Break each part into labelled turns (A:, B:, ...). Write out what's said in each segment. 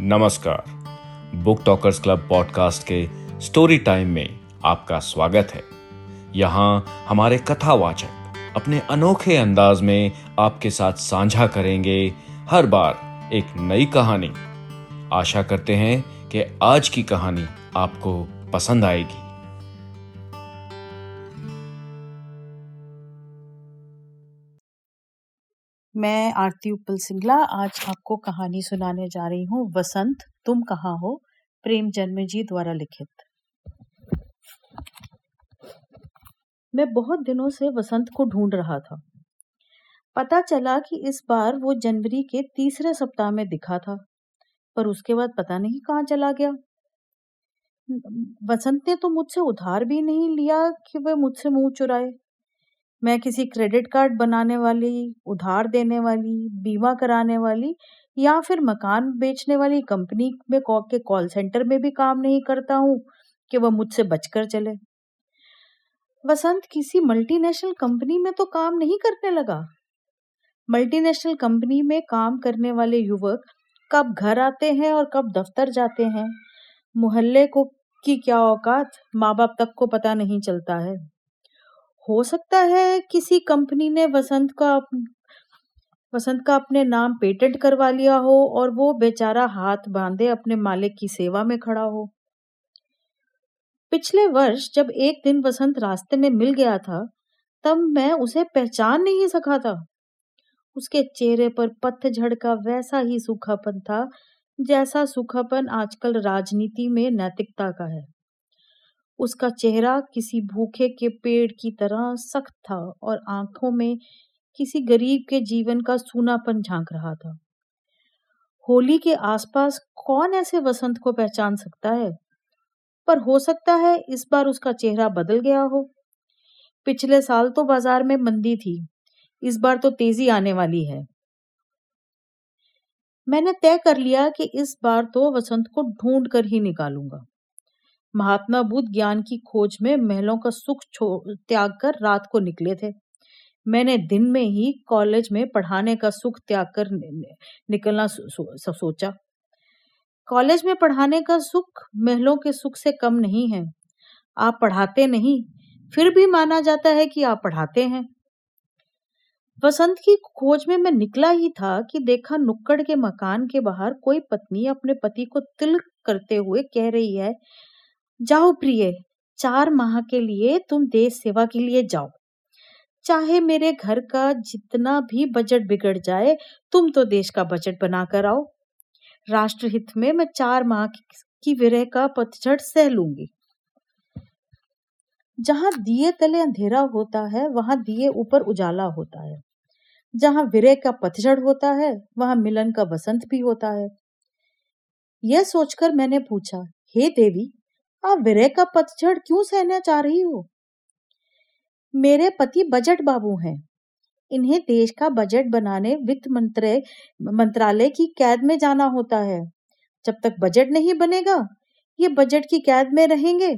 A: नमस्कार। Book talkers club podcast के story time में आपका स्वागत है। यहाँ हमारे कथावाचक अपने अनोखे अंदाज में आपके साथ साझा करेंगे हर बार एक नई कहानी। आशा करते हैं कि आज की कहानी आपको पसंद आएगी।
B: मैं आरती उपल सिंगला आज आपको कहानी सुनाने जा रही हूँ। वसंत, तुम कहाँ हो? प्रेम जन्म जी द्वारा लिखित। मैं बहुत दिनों से वसंत को ढूंढ रहा था। पता चला कि इस बार वो जनवरी के तीसरे सप्ताह में दिखा था, पर उसके बाद पता नहीं कहाँ चला गया। वसंत ने तो मुझसे उधार भी नहीं लिया कि वह मुझसे मुँह चुराए। मैं किसी क्रेडिट कार्ड बनाने वाली, उधार देने वाली, बीमा कराने वाली या फिर मकान बेचने वाली कंपनी में के कॉल सेंटर में भी काम नहीं करता हूँ कि वह मुझसे बचकर चले। वसंत किसी मल्टीनेशनल कंपनी में तो काम नहीं करने लगा। मल्टीनेशनल कंपनी में काम करने वाले युवक कब घर आते हैं और कब दफ्तर जाते हैं। मोहल्ले को की क्या औकात? माँ बाप तक को पता नहीं चलता है। हो सकता है किसी कंपनी ने वसंत का वसंत का अपने नाम पेटेंट करवा लिया हो और वो बेचारा हाथ बांधे अपने मालिक की सेवा में खड़ा हो। पिछले वर्ष जब एक दिन वसंत रास्ते में मिल गया था, तब मैं उसे पहचान नहीं सका था। उसके चेहरे पर पतझड़ का वैसा ही सूखापन था, जैसा सूखापन आजकल राजनीति में नैतिकता का है। उसका चेहरा किसी भूखे के पेड़ की तरह सख्त था और आँखों में किसी गरीब के जीवन का सूनापन झाँक रहा था। होली के आसपास कौन ऐसे वसंत को पहचान सकता है? पर हो सकता है इस बार उसका चेहरा बदल गया हो। पिछले साल तो बाज़ार में मंदी थी, इस बार तो तेज़ी आने वाली है। मैंने तय कर लिया कि इस बार तो वसंत को ढूंढ कर ही निकालूँगा। महात्मा बुद्ध ज्ञान की खोज में महलों का सुख त्याग कर रात को निकले थे। मैंने दिन में ही कॉलेज में पढ़ाने का सुख त्याग कर निकलना सो, सोचा। कॉलेज में पढ़ाने का सुख महलों के सुख से कम नहीं है। आप पढ़ाते नहीं फिर भी माना जाता है कि आप पढ़ाते हैं। वसंत की खोज में मैं निकला ही था कि देखा नुक्कड़ के मकान के बाहर कोई पत्नी अपने पति को तिल करते हुए कह रही है जाओ प्रिय, चार माह के लिए तुम देश सेवा के लिए जाओ। चाहे मेरे घर का जितना भी बजट बिगड़ जाए, तुम तो देश का बजट बना कर आओ। राष्ट्रहित में मैं चार माह की विरह का पतझड़ सह लूँगी। जहाँ दिए तले अंधेरा होता है, वहाँ दिए ऊपर उजाला होता है। जहाँ विरह का पतझड़ होता है, वहाँ मिलन का बसंत भी होता है। यह सोचकर मैंने पूछा, हे देवी आप विरह का पतझड़ क्यों सहना चाह रही हो? मेरे पति बजट बाबू हैं। इन्हें देश का बजट बनाने वित्त मंत्रालय मंत्रालय की कैद में जाना होता है। जब तक बजट नहीं बनेगा, ये बजट की कैद में रहेंगे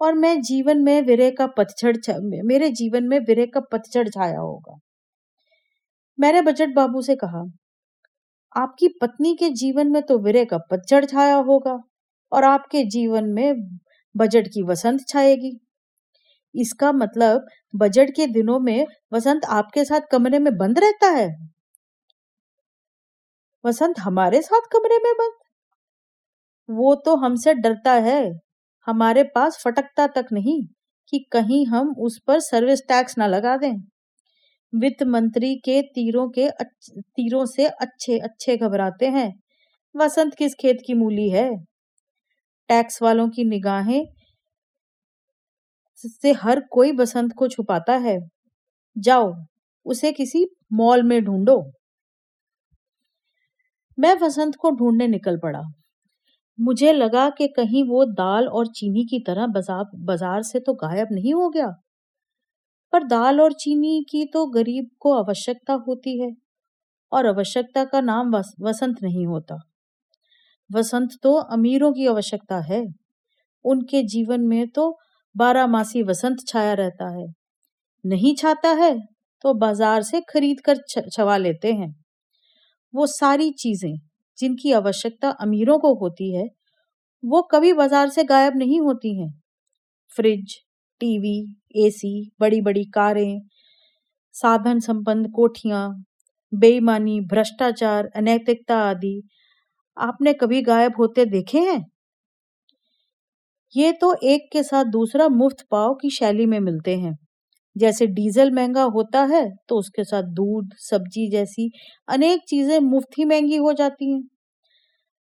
B: और मैं जीवन में विरह का पतझड़ मेरे जीवन में विरह का पतझड़ छाया होगा। मैंने बजट बाबू से कहा, आपकी पत्नी के जीवन में तो विरह का पतझड़ छाया होगा और आपके जीवन में बजट की वसंत छाएगी। इसका मतलब बजट के दिनों में वसंत आपके साथ कमरे में बंद रहता है? वसंत हमारे साथ कमरे में बंद? वो तो हमसे डरता है। हमारे पास फटकता तक नहीं कि कहीं हम उस पर सर्विस टैक्स ना लगा दें। वित्त मंत्री के तीरों के तीरों से अच्छे अच्छे घबराते हैं। वसंत किस खेत की मूली है? टैक्स वालों की निगाहें से हर कोई बसंत को छुपाता है। जाओ उसे किसी मॉल में ढूंढो। मैं वसंत को ढूँढने निकल पड़ा। मुझे लगा कि कहीं वो दाल और चीनी की तरह बाज़ार बाज़ार से तो गायब नहीं हो गया। पर दाल और चीनी की तो गरीब को आवश्यकता होती है और आवश्यकता का नाम वस, वसंत नहीं होता। वसंत तो अमीरों की आवश्यकता है। उनके जीवन में तो बारह मासी वसंत छाया रहता है। नहीं छाता है तो बाज़ार से खरीद कर छवा लेते हैं। वो सारी चीज़ें जिनकी आवश्यकता अमीरों को होती है, वो कभी बाज़ार से गायब नहीं होती हैं। फ्रिज, टीवी, एसी बड़ी बड़ी कारें, साधन संपन्न कोठियाँ, बेईमानी, भ्रष्टाचार, अनैतिकता आदि आपने कभी गायब होते देखे हैं? ये तो एक के साथ दूसरा मुफ़्त पाव की शैली में मिलते हैं। जैसे डीजल महँगा होता है तो उसके साथ दूध, सब्ज़ी जैसी अनेक चीज़ें मुफ़्त ही महँगी हो जाती हैं।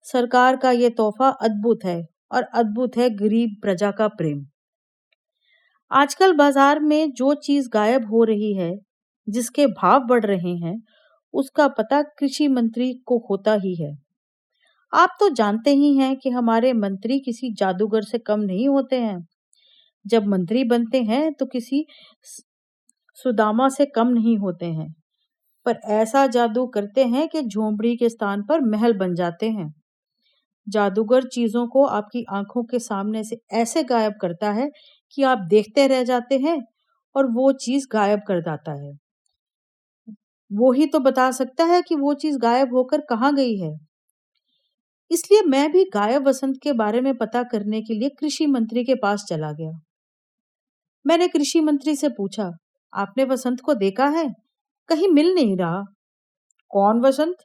B: सरकार का ये तोहफा अद्भुत है और अद्भुत है गरीब प्रजा का प्रेम। आजकल बाज़ार में जो चीज़ गायब हो रही है, जिसके भाव बढ़ रहे हैं, उसका पता कृषि मंत्री को होता ही है। आप तो जानते ही हैं कि हमारे मंत्री किसी जादूगर से कम नहीं होते हैं। जब मंत्री बनते हैं तो किसी सुदामा से कम नहीं होते हैं। पर ऐसा जादू करते हैं कि झोंपड़ी के स्थान पर महल बन जाते हैं। जादूगर चीज़ों को आपकी आँखों के सामने से ऐसे गायब करता है कि आप देखते रह जाते हैं और वो चीज़ गायब कर जाता है। वो ही तो बता सकता है कि वो चीज़ गायब होकर कहाँ गई है। इसलिए मैं भी गायब वसंत के बारे में पता करने के लिए कृषि मंत्री के पास चला गया। मैंने कृषि मंत्री से पूछा, आपने वसंत को देखा है? कहीं मिल नहीं रहा। कौन वसंत?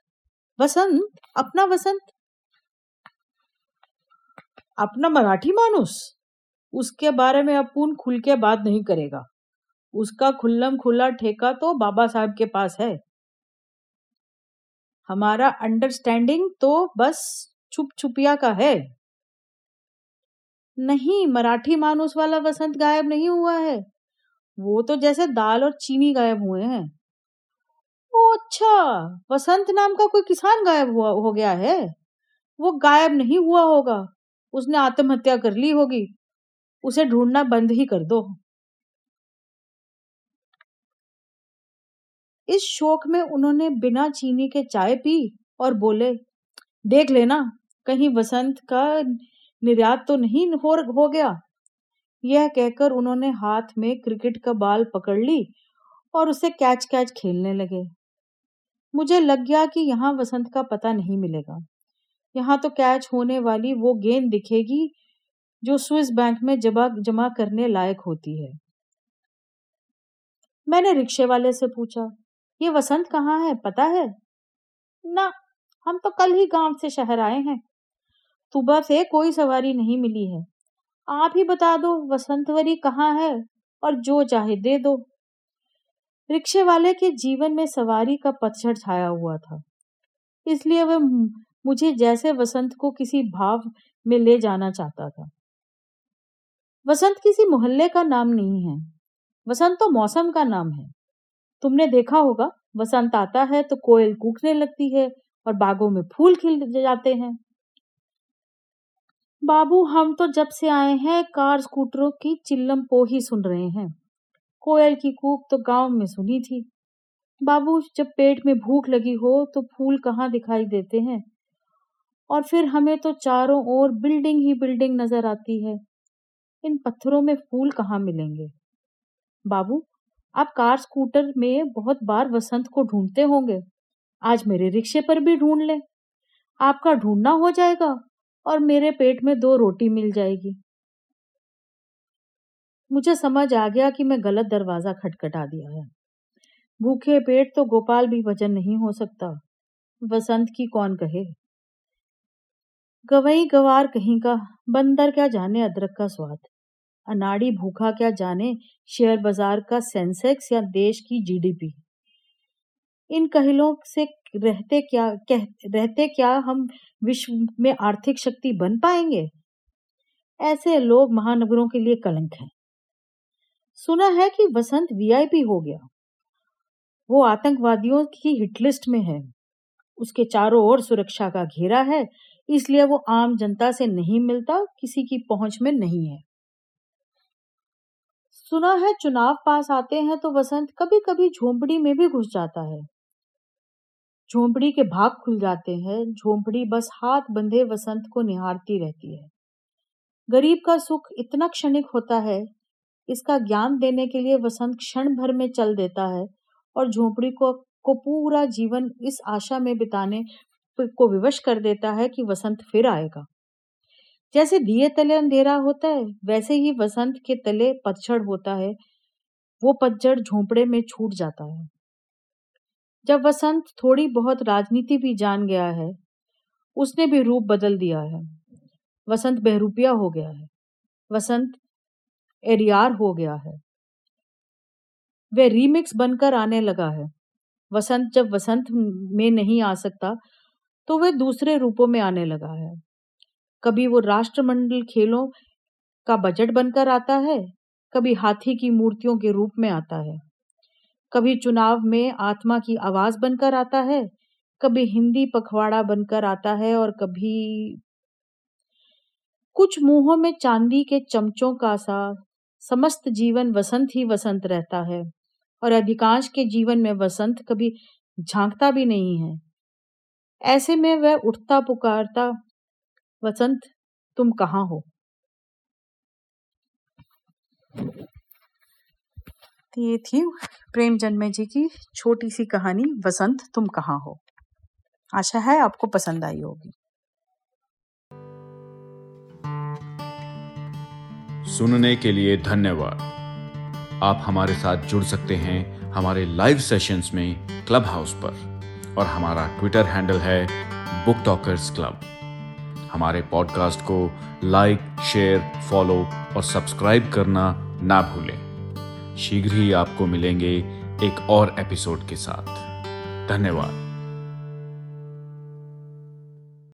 B: वसंत? अपना वसंत। अपना मराठी मानुस उसके बारे में अपून खुल के बात नहीं करेगा। उसका खुल्लम खुला ठेका तो बाबा साहब के पास है। हमारा अंडरस्टैंडिंग तो बस छुप छुपिया का है? नहीं, मराठी मानुस वाला वसंत गायब नहीं हुआ है। वो तो जैसे दाल और चीनी गायब हुए हैं। ओ अच्छा वसंत नाम का कोई किसान गायब हुआ, हो गया है? वो गायब नहीं हुआ होगा। उसने आत्महत्या कर ली होगी। उसे ढूंढना बंद ही कर दो। इस शोक में उन्होंने बिना चीनी के चाय पी और बोले, देख लेना कहीं वसंत का निर्यात तो नहीं हो, हो गया। यह कहकर उन्होंने हाथ में क्रिकेट का बाल पकड़ ली और उसे कैच कैच खेलने लगे। मुझे लग गया कि यहाँ वसंत का पता नहीं मिलेगा। यहाँ तो कैच होने वाली वो गेंद दिखेगी जो स्विस बैंक में जमा जमा करने लायक होती है। मैंने रिक्शे वाले से पूछा ये वसंत कहाँ है पता है? ना हम तो कल ही गाँव से शहर आए हैं। सुबह से कोई सवारी नहीं मिली है। आप ही बता दो, वसंतवरी कहाँ है और जो चाहे दे दो। रिक्शे वाले के जीवन में सवारी का पतझड़ छाया हुआ था। इसलिए वह मुझे जैसे वसंत को किसी भाव में ले जाना चाहता था। वसंत किसी मोहल्ले का नाम नहीं है। वसंत तो मौसम का नाम है। तुमने देखा होगा, वसंत आता है तो कोयल कूकने लगती है और बागों में फूल खिल जाते हैं। बाबू, हम तो जब से आए हैं, कार स्कूटरों की चिल्लम पो ही सुन रहे हैं। कोयल की कूक तो गाँव में सुनी थी। बाबू, जब पेट में भूख लगी हो तो फूल कहाँ दिखाई देते हैं? और फिर हमें तो चारों ओर बिल्डिंग ही बिल्डिंग नज़र आती है। इन पत्थरों में फूल कहाँ मिलेंगे? बाबू, आप कार स्कूटर में बहुत बार वसंत को ढूंढते होंगे। आज मेरे रिक्शे पर भी ढूंढ लें। आपका ढूंढना हो जाएगा। और मेरे पेट में दो रोटी मिल जाएगी। मुझे समझ आ गया कि मैं गलत दरवाज़ा खटखटा दिया है। भूखे पेट तो गोपाल भी वज़न नहीं हो सकता। वसंत की कौन कहे? गवई गवार कहीं का, बंदर क्या जाने अदरक का स्वाद? अनाड़ी भूखा क्या जाने शेयर बाज़ार का सेंसेक्स या देश की जीडीपी? इन कहलों से रहते क्या, कह, रहते क्या हम विश्व में आर्थिक शक्ति बन पाएँगे? ऐसे लोग महानगरों के लिए कलंक हैं। सुना है कि वसंत वीआईपी हो गया। वो आतंकवादियों की हिटलिस्ट में है। उसके चारों ओर सुरक्षा का घेरा है, इसलिए वो आम जनता से नहीं मिलता, किसी की पहुँच में नहीं है। सुना है चुनाव पास आते हैं तो वसंत कभी कभी झोंपड़ी में भी घुस जाता है। झोंपड़ी के भाग खुल जाते हैं। झोंपड़ी बस हाथ बंधे वसंत को निहारती रहती है। गरीब का सुख इतना क्षणिक होता है, इसका ज्ञान देने के लिए वसंत क्षण भर में चल देता है और झोंपड़ी को को पूरा जीवन इस आशा में बिताने को विवश कर देता है कि वसंत फिर आएगा। जैसे दिए तले अंधेरा होता है, वैसे ही वसंत के तले पतझड़ होता है। वो पतझड़ झोंपड़े में छूट जाता है। जब वसंत थोड़ी बहुत राजनीति भी जान गया है, उसने भी रूप बदल दिया है। वसंत बहरूपिया हो गया है। वसंत एरियार हो गया है। वह रीमिक्स बनकर आने लगा है। वसंत जब वसंत में नहीं आ सकता तो वह दूसरे रूपों में आने लगा है। कभी वो राष्ट्रमंडल खेलों का बजट बनकर आता है, कभी हाथी की मूर्तियों के रूप में आता है। कभी चुनाव में आत्मा की आवाज़ बनकर आता है, कभी हिंदी पखवाड़ा बनकर आता है और कभी कुछ मुंहों में चांदी के चमचों का सा समस्त जीवन वसंत ही वसंत रहता है और अधिकांश के जीवन में वसंत कभी झांकता भी नहीं है। ऐसे में वह उठता पुकारता वसंत, तुम कहाँ हो? ये थी प्रेम जन्मे जी की छोटी सी कहानी, वसंत, तुम कहाँ हो? आशा है आपको पसंद आई होगी।
A: सुनने के लिए धन्यवाद। आप हमारे साथ जुड़ सकते हैं हमारे लाइव सेशंस में क्लब हाउस पर और हमारा ट्विटर हैंडल है बुक टॉकर्स क्लब हमारे पॉडकास्ट को लाइक शेयर फॉलो और सब्सक्राइब करना ना भूलें। शीघ्र ही आपको मिलेंगे एक और एपिसोड के साथ। धन्यवाद।